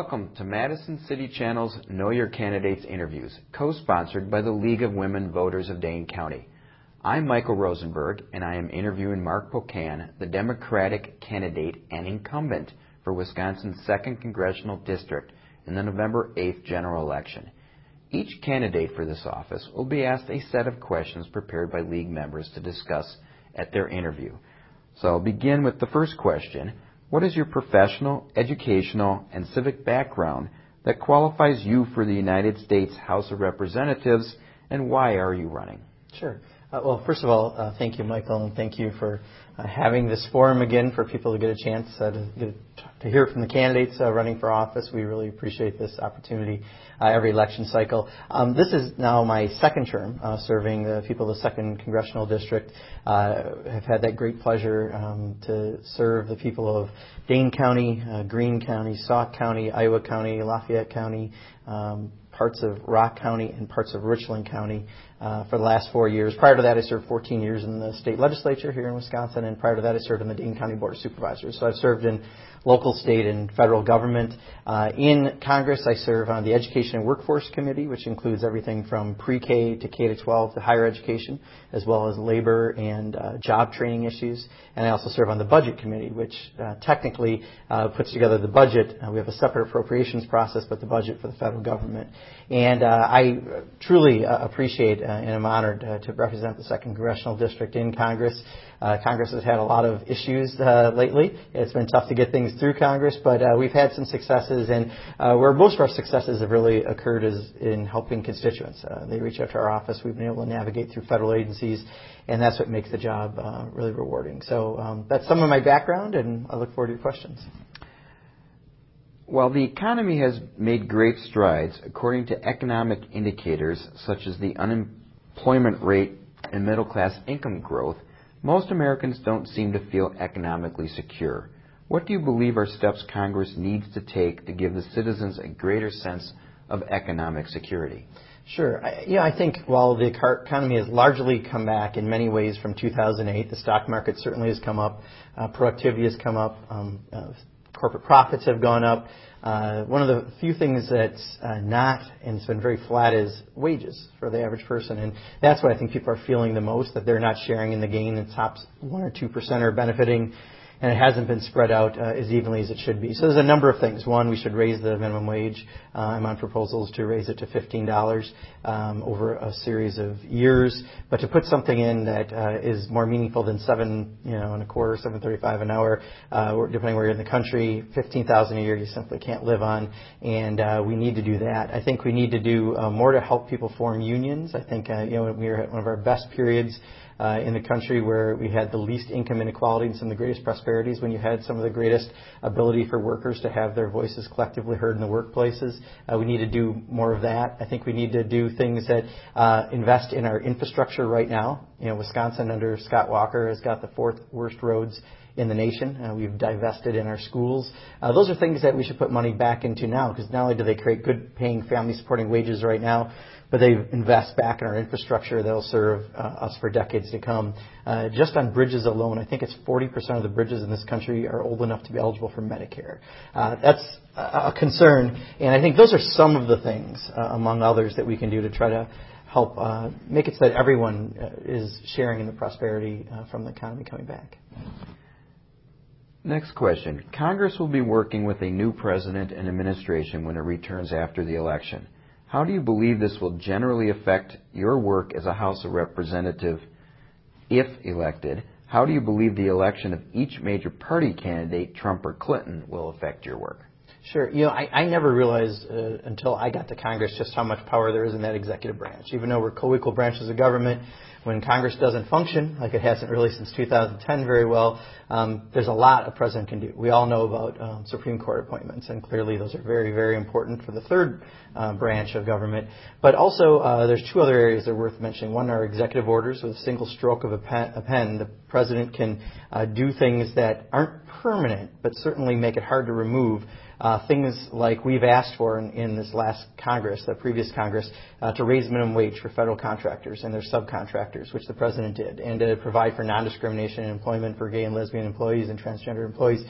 Welcome to Madison City Channel's Know Your Candidates interviews, co-sponsored by the League of Women Voters of Dane County. I'm Michael Rosenberg, and I am interviewing Mark Pocan, the Democratic candidate and incumbent for Wisconsin's 2nd Congressional District in the November 8th general election. Each candidate for this office will be asked a set of questions prepared by League members to discuss at their interview. So I'll begin with the first question. What is your professional, educational, and civic background that qualifies you for the United States House of Representatives, and why are you running? Sure. Uh, well, first of all, uh, thank you, Michael, and thank you for uh, having this forum again for people to get a chance uh, to, get, to hear from the candidates uh, running for office. We really appreciate this opportunity uh, every election cycle. Um, this is now my second term serving the people of the second congressional district. I've had that great pleasure um, to serve the people of Dane County, Green County, Sauk County, Iowa County, Lafayette County, um, parts of Rock County and parts of Richland County uh, for the last four years. Prior to that, I served 14 years in the state legislature here in Wisconsin, and prior to that, I served in the Dane County Board of Supervisors. So I've served in local, state, and federal government. Uh, in Congress, I serve on the Education and Workforce Committee, which includes everything from pre-K to K to 12 to higher education, as well as labor and uh, job training issues. And I also serve on the Budget Committee, which uh, technically uh, puts together the budget. Uh, we have a separate appropriations process, but the budget for the federal government. And uh, I truly appreciate and am honored to represent the second congressional district in Congress. Uh, Congress has had a lot of issues uh, lately. It's been tough to get things through Congress, but uh, we've had some successes, and uh, where most of our successes have really occurred is in helping constituents. Uh, they reach out to our office. We've been able to navigate through federal agencies, and that's what makes the job uh, really rewarding. So um, that's some of my background, and I look forward to your questions. While the economy has made great strides, according to economic indicators such as the unemployment rate and middle class income growth, most Americans don't seem to feel economically secure. What do you believe are steps Congress needs to take to give the citizens a greater sense of economic security? Sure. I, yeah, I think while the economy has largely come back in many ways from 2008, the stock market certainly has come up, uh, productivity has come up, um, uh, corporate profits have gone up. Uh, one of the few things that's uh, not, and it's been very flat, is wages for the average person. And that's what I think people are feeling the most, that they're not sharing in the gain. The top 1 or 2% are benefiting and it hasn't been spread out uh, as evenly as it should be. So there's a number of things. One, we should raise the minimum wage. Uh, I'm on proposals to raise it to $15 um, over a series of years, but to put something in that uh, is more meaningful than seven, you know, and a quarter, 7.35 an hour, uh, depending where you're in the country, 15,000 a year you simply can't live on, and uh, we need to do that. I think we need to do uh, more to help people form unions. I think uh, you know we are at one of our best periods in the country where we had the least income inequality and some of the greatest prosperities, when you had some of the greatest ability for workers to have their voices collectively heard in the workplaces. Uh, we need to do more of that. I think we need to do things that uh, invest in our infrastructure right now. You know, Wisconsin under Scott Walker has got the fourth worst roads in the nation. Uh, we've divested in our schools. Uh, those are things that we should put money back into now because not only do they create good paying family supporting wages right now, but they invest back in our infrastructure that'll serve uh, us for decades to come. Uh, just on bridges alone, I think it's 40% of the bridges in this country are old enough to be eligible for Medicare. Uh, that's a concern, and I think those are some of the things, uh, among others, that we can do to try to help uh, make it so that everyone uh, is sharing in the prosperity from the economy coming back. Next question. Congress will be working with a new president and administration when it returns after the election. How do you believe this will generally affect your work as a House of Representative if elected? How do you believe the election of each major party candidate, Trump or Clinton, will affect your work? Sure. You know, I, I never realized uh, until I got to Congress just how much power there is in that executive branch. Even though we're co-equal branches of government, when Congress doesn't function, like it hasn't really since 2010 very well, um, there's a lot a president can do. We all know about um, Supreme Court appointments, and clearly those are very, very important for the third uh, branch of government. But also, uh, there's two other areas that are worth mentioning. One are executive orders. With a single stroke of a pen, a pen the president can uh, do things that aren't permanent, but certainly make it hard to remove uh, things like we've asked for in, in this last Congress, the previous Congress, uh, to raise minimum wage for federal contractors and their subcontractors, which the president did, and to provide for non-discrimination in employment for gay and lesbian employees and transgender employees.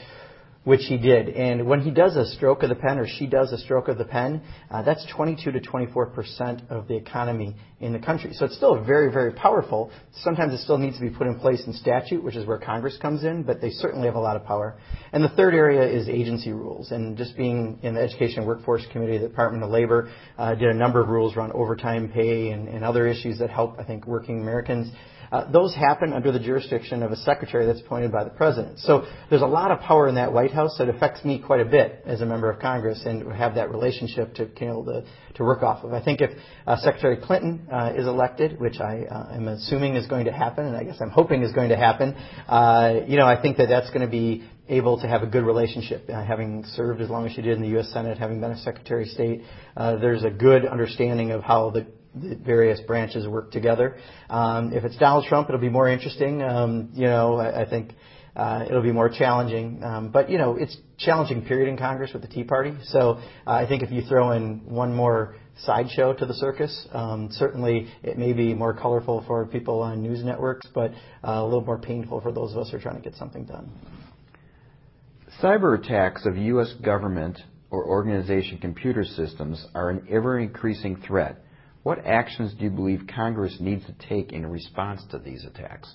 Which he did. And when he does a stroke of the pen or she does a stroke of the pen, uh, that's 22 to 24 percent of the economy in the country. So it's still very, very powerful. Sometimes it still needs to be put in place in statute, which is where Congress comes in, but they certainly have a lot of power. And the third area is agency rules. And just being in the Education and Workforce Committee, the Department of Labor uh, did a number of rules around overtime pay and, and other issues that help, I think, working Americans. Uh, those happen under the jurisdiction of a secretary that's appointed by the president. So there's a lot of power in that White House that affects me quite a bit as a member of Congress and have that relationship to be able to, to work off of. I think if uh, Secretary Clinton uh, is elected, which I uh, am assuming is going to happen, and I guess I'm hoping is going to happen, uh, you know, I think that that's going to be able to have a good relationship. Uh, having served as long as she did in the U.S. Senate, having been a Secretary of State, uh, there's a good understanding of how the the various branches work together. Um, if it's Donald Trump, it'll be more interesting. Um, you know, I, I think uh, it'll be more challenging. Um, but you know, it's challenging period in Congress with the Tea Party. So uh, I think if you throw in one more sideshow to the circus, um, certainly it may be more colorful for people on news networks, but uh, a little more painful for those of us who are trying to get something done. Cyber attacks of U.S. government or organization computer systems are an ever increasing threat what actions do you believe Congress needs to take in response to these attacks?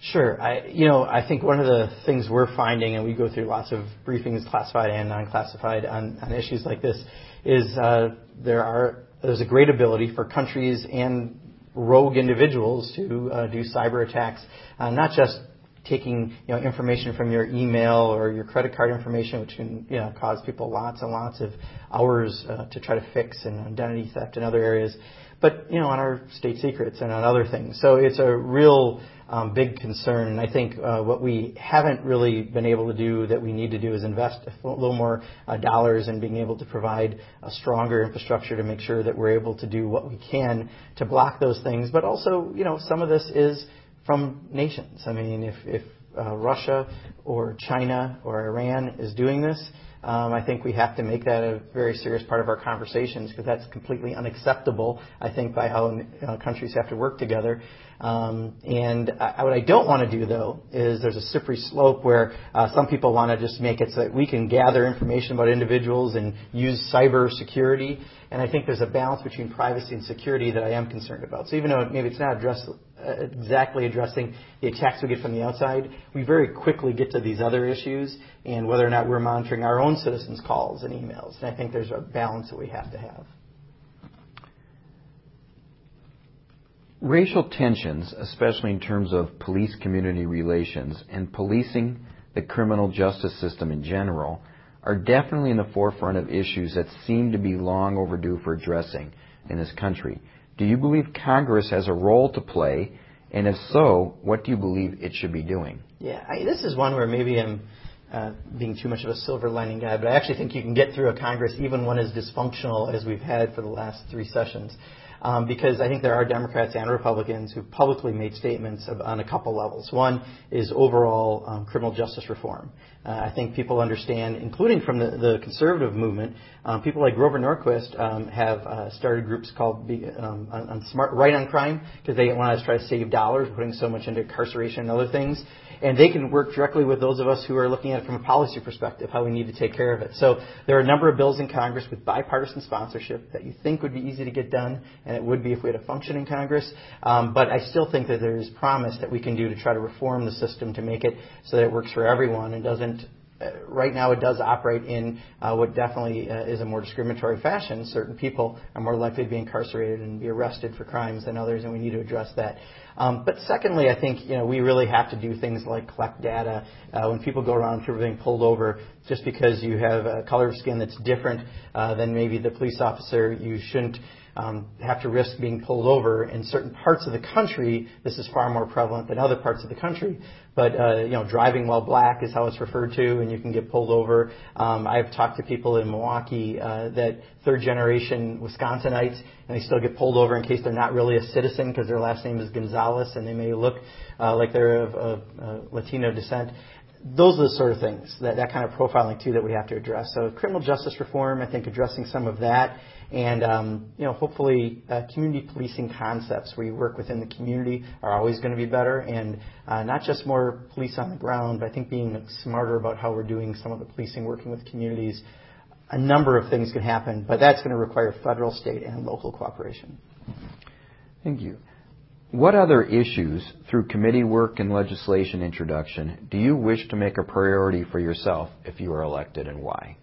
Sure. I, you know, I think one of the things we're finding, and we go through lots of briefings, classified and non-classified, on, on issues like this, is uh, there are there's a great ability for countries and rogue individuals to uh, do cyber attacks, uh, not just taking you know information from your email or your credit card information, which can you know cause people lots and lots of hours uh, to try to fix and identity theft in other areas, but you know on our state secrets and on other things. So it's a real um, big concern, and I think uh, what we haven't really been able to do that we need to do is invest a little more uh, dollars in being able to provide a stronger infrastructure to make sure that we're able to do what we can to block those things. But also, you know, some of this is from nations. I mean, if, if uh, Russia or China or Iran is doing this, um, I think we have to make that a very serious part of our conversations because that's completely unacceptable, I think, by how uh, countries have to work together. Um, and I, what I don't want to do, though, is there's a slippery slope where uh, some people want to just make it so that we can gather information about individuals and use cyber security. And I think there's a balance between privacy and security that I am concerned about. So even though maybe it's not addressed, exactly addressing the attacks we get from the outside, we very quickly get to these other issues and whether or not we're monitoring our own citizens' calls and emails. And I think there's a balance that we have to have. Racial tensions, especially in terms of police community relations and policing the criminal justice system in general, are definitely in the forefront of issues that seem to be long overdue for addressing in this country. Do you believe Congress has a role to play? And if so, what do you believe it should be doing? Yeah, I, this is one where maybe I'm uh, being too much of a silver lining guy, but I actually think you can get through a Congress even one as dysfunctional as we've had for the last three sessions um, because I think there are Democrats and Republicans who publicly made statements on a couple levels. One is overall um, criminal justice reform. Uh, I think people understand, including from the, the conservative movement, um, people like Grover Norquist um, have uh, started groups called Be, um, on, on Smart Right on Crime because they want to try to save dollars, putting so much into incarceration and other things and they can work directly with those of us who are looking at it from a policy perspective, how we need to take care of it. So there are a number of bills in Congress with bipartisan sponsorship that you think would be easy to get done, and it would be if we had a functioning Congress. Um, but I still think that there is promise that we can do to try to reform the system to make it so that it works for everyone and doesn't right now it does operate in uh, what definitely uh, is a more discriminatory fashion. Certain people are more likely to be incarcerated and be arrested for crimes than others, and we need to address that. Um, but secondly, I think you know we really have to do things like collect data. Uh, when people go around people being pulled over, just because you have a color of skin that's different uh, than maybe the police officer, you shouldn't have to risk being pulled over. In certain parts of the country, this is far more prevalent than other parts of the country. But uh, you know, driving while black is how it's referred to, and you can get pulled over. Um, I've talked to people in Milwaukee uh, that third generation Wisconsinites, and they still get pulled over in case they're not really a citizen because their last name is Gonzalez, and they may look uh, like they're of, of uh, Latino descent those are the sort of things that, that kind of profiling too that we have to address. So criminal justice reform, I think addressing some of that, and um, you know hopefully uh, community policing concepts where you work within the community are always going to be better, and uh, not just more police on the ground, but I think being smarter about how we're doing some of the policing, working with communities. A number of things can happen, but that's going to require federal, state, and local cooperation. Thank you. What other issues, through committee work and legislation introduction, do you wish to make a priority for yourself if you are elected, and why?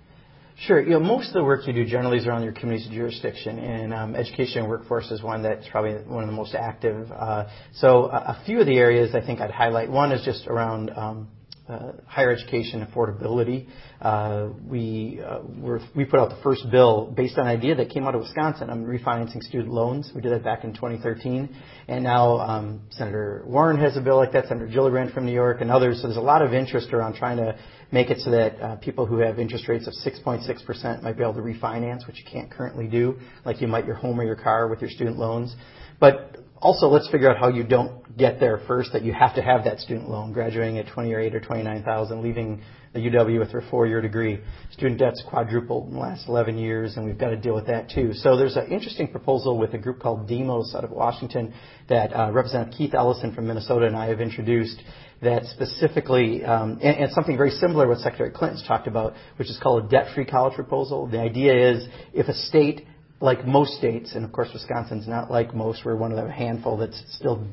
Sure. You know, most of the work you do generally is around your community's jurisdiction, and um, education and workforce is one that's probably one of the most active. Uh, so a, a, few of the areas I think I'd highlight. One is just around um, higher education affordability. Uh, we uh, we put out the first bill based on an idea that came out of Wisconsin on refinancing student loans. We did that back in 2013, and now um, Senator Warren has a bill like that. Senator Gillibrand from New York and others. So there's a lot of interest around trying to make it so that uh, people who have interest rates of 6.6% might be able to refinance, which you can't currently do, like you might your home or your car with your student loans. Also, let's figure out how you don't get there first, that you have to have that student loan, graduating at 28 or 29,000, leaving the UW with their four-year degree. Student debt's quadrupled in the last 11 years, and we've got to deal with that too. So there's an interesting proposal with a group called Demos out of Washington that uh, Representative Keith Ellison from Minnesota and I have introduced that specifically, um, and, and, something very similar what Secretary Clinton's talked about, which is called a debt-free college proposal. The idea is if a state like most states, and of course Wisconsin's not like most, we're one of the handful that's still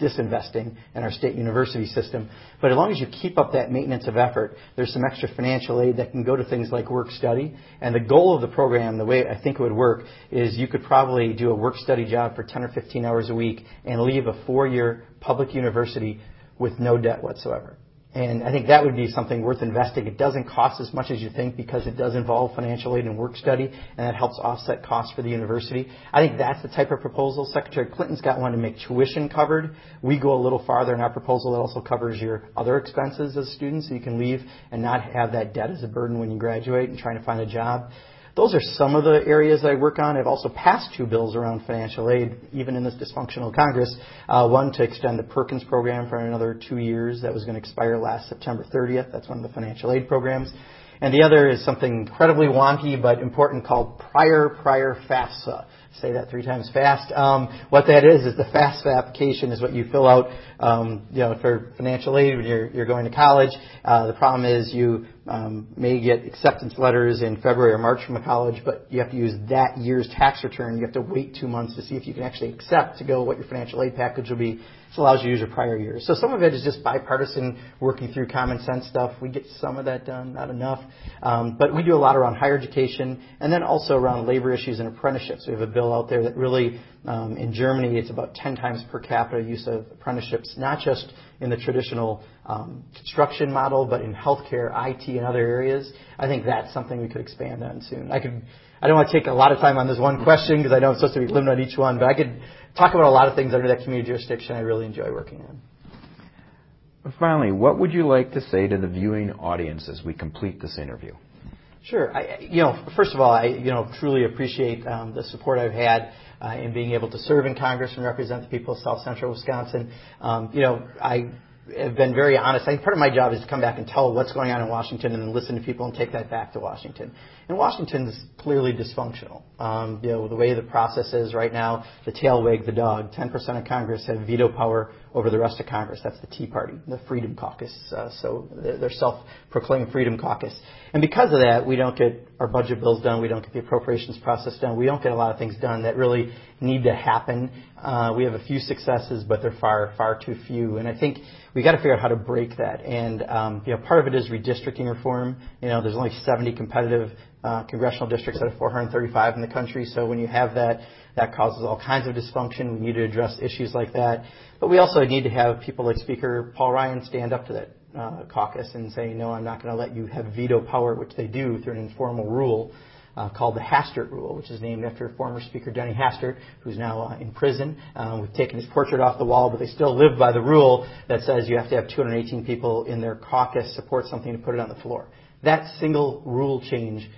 disinvesting in our state university system. But as long as you keep up that maintenance of effort, there's some extra financial aid that can go to things like work study. And the goal of the program, the way I think it would work, is you could probably do a work study job for 10 or 15 hours a week and leave a four-year public university with no debt whatsoever. And I think that would be something worth investing. It doesn't cost as much as you think because it does involve financial aid and work study, and that helps offset costs for the university. I think that's the type of proposal. Secretary Clinton's got one to make tuition covered. We go a little farther in our proposal that also covers your other expenses as students, so you can leave and not have that debt as a burden when you graduate and trying to find a job. Those are some of the areas I work on. I've also passed two bills around financial aid, even in this dysfunctional Congress. Uh, one to extend the Perkins program for another two years. That was going to expire last September 30th. That's one of the financial aid programs. And the other is something incredibly wonky but important called prior prior FAFSA say that three times fast. Um, what that is is the FAFSA application is what you fill out, um, you know, for financial aid when you're, you're going to college. Uh, the problem is you um, may get acceptance letters in February or March from a college, but you have to use that year's tax return. You have to wait two months to see if you can actually accept to go what your financial aid package will be. This allows you to use your prior years. So some of it is just bipartisan, working through common sense stuff. We get some of that done, not enough. Um, but we do a lot around higher education and then also around labor issues and apprenticeships. We have a bill out there that really, um, in Germany, it's about 10 times per capita use of apprenticeships, not just in the traditional um, construction model, but in healthcare, IT, and other areas. I think that's something we could expand on soon. I don't want to take a lot of time on this one question because I know I'm supposed to be limited on each one, but I could talk about a lot of things under that community jurisdiction I really enjoy working on. Finally, what would you like to say to the viewing audience as we complete this interview? Sure. I, you know, first of all, I you know truly appreciate um, the support I've had uh, in being able to serve in Congress and represent the people of South Central Wisconsin. Um, you know, I have been very honest. I think part of my job is to come back and tell what's going on in Washington and then listen to people and take that back to Washington. And Washington is clearly dysfunctional. Um, you know, the way the process is right now, the tail wag the dog. 10% of Congress have veto power over the rest of Congress. That's the Tea Party, the Freedom Caucus. Uh, so they're self-proclaimed Freedom Caucus. And because of that, we don't get our budget bills done. We don't get the appropriations process done. We don't get a lot of things done that really need to happen. Uh, we have a few successes, but they're far, far too few. And I think we got to figure out how to break that. And um, you know, part of it is redistricting reform. You know, there's only 70 competitive uh, congressional districts out of 435 in the country. So when you have that, that causes all kinds of dysfunction. We need to address issues like that. But we also need to have people like Speaker Paul Ryan stand up to that uh, caucus and say, no, I'm not going to let you have veto power, which they do through an informal rule uh, called the Hastert Rule, which is named after former Speaker Denny Hastert, who's now uh, in prison. Uh, we've taken his portrait off the wall, but they still live by the rule that says you have to have 218 people in their caucus support something to put it on the floor. That single rule change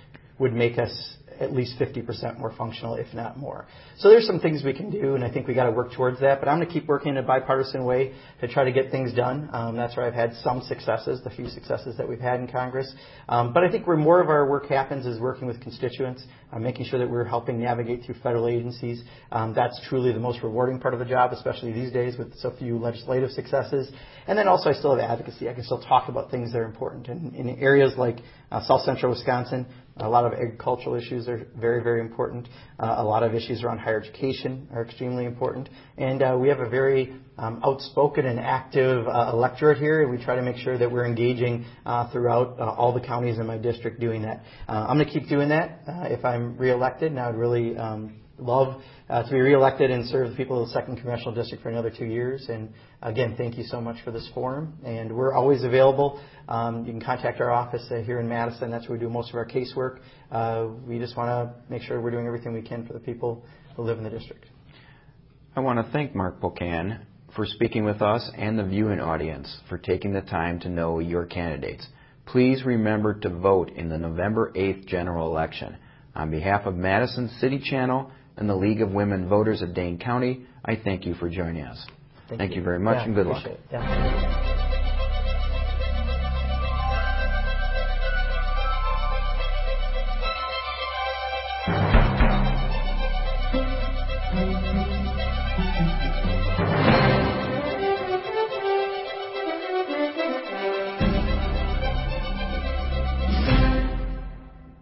would make us at least 50% more functional, if not more. So there's some things we can do, and I think we got to work towards that. But I'm going to keep working in a bipartisan way to try to get things done. Um, that's where I've had some successes, the few successes that we've had in Congress. Um, but I think where more of our work happens is working with constituents, uh, making sure that we're helping navigate through federal agencies. Um, that's truly the most rewarding part of the job, especially these days with so few legislative successes. And then also I still have advocacy. I can still talk about things that are important. And in areas like uh, South Central Wisconsin, a lot of agricultural issues are very, very important. Uh, a lot of issues around higher education are extremely important. And uh, we have a very um, outspoken and active uh, electorate here. We try to make sure that we're engaging uh, throughout uh, all the counties in my district doing that. Uh, I'm going to keep doing that if I'm reelected. and I'd really um, love uh, to be reelected and serve the people of the second congressional district for another two years. And again, thank you so much for this forum. And we're always available. Um, you can contact our office uh, here in Madison. That's where we do most of our casework. Uh, we just want to make sure we're doing everything we can for the people who live in the district. I want to thank Mark Pocan for speaking with us and the viewing audience for taking the time to know your candidates. Please remember to vote in the November 8th general election. On behalf of Madison City Channel and the League of Women Voters of Dane County, I thank you for joining us. Thank, thank you. you. very much yeah, and good luck.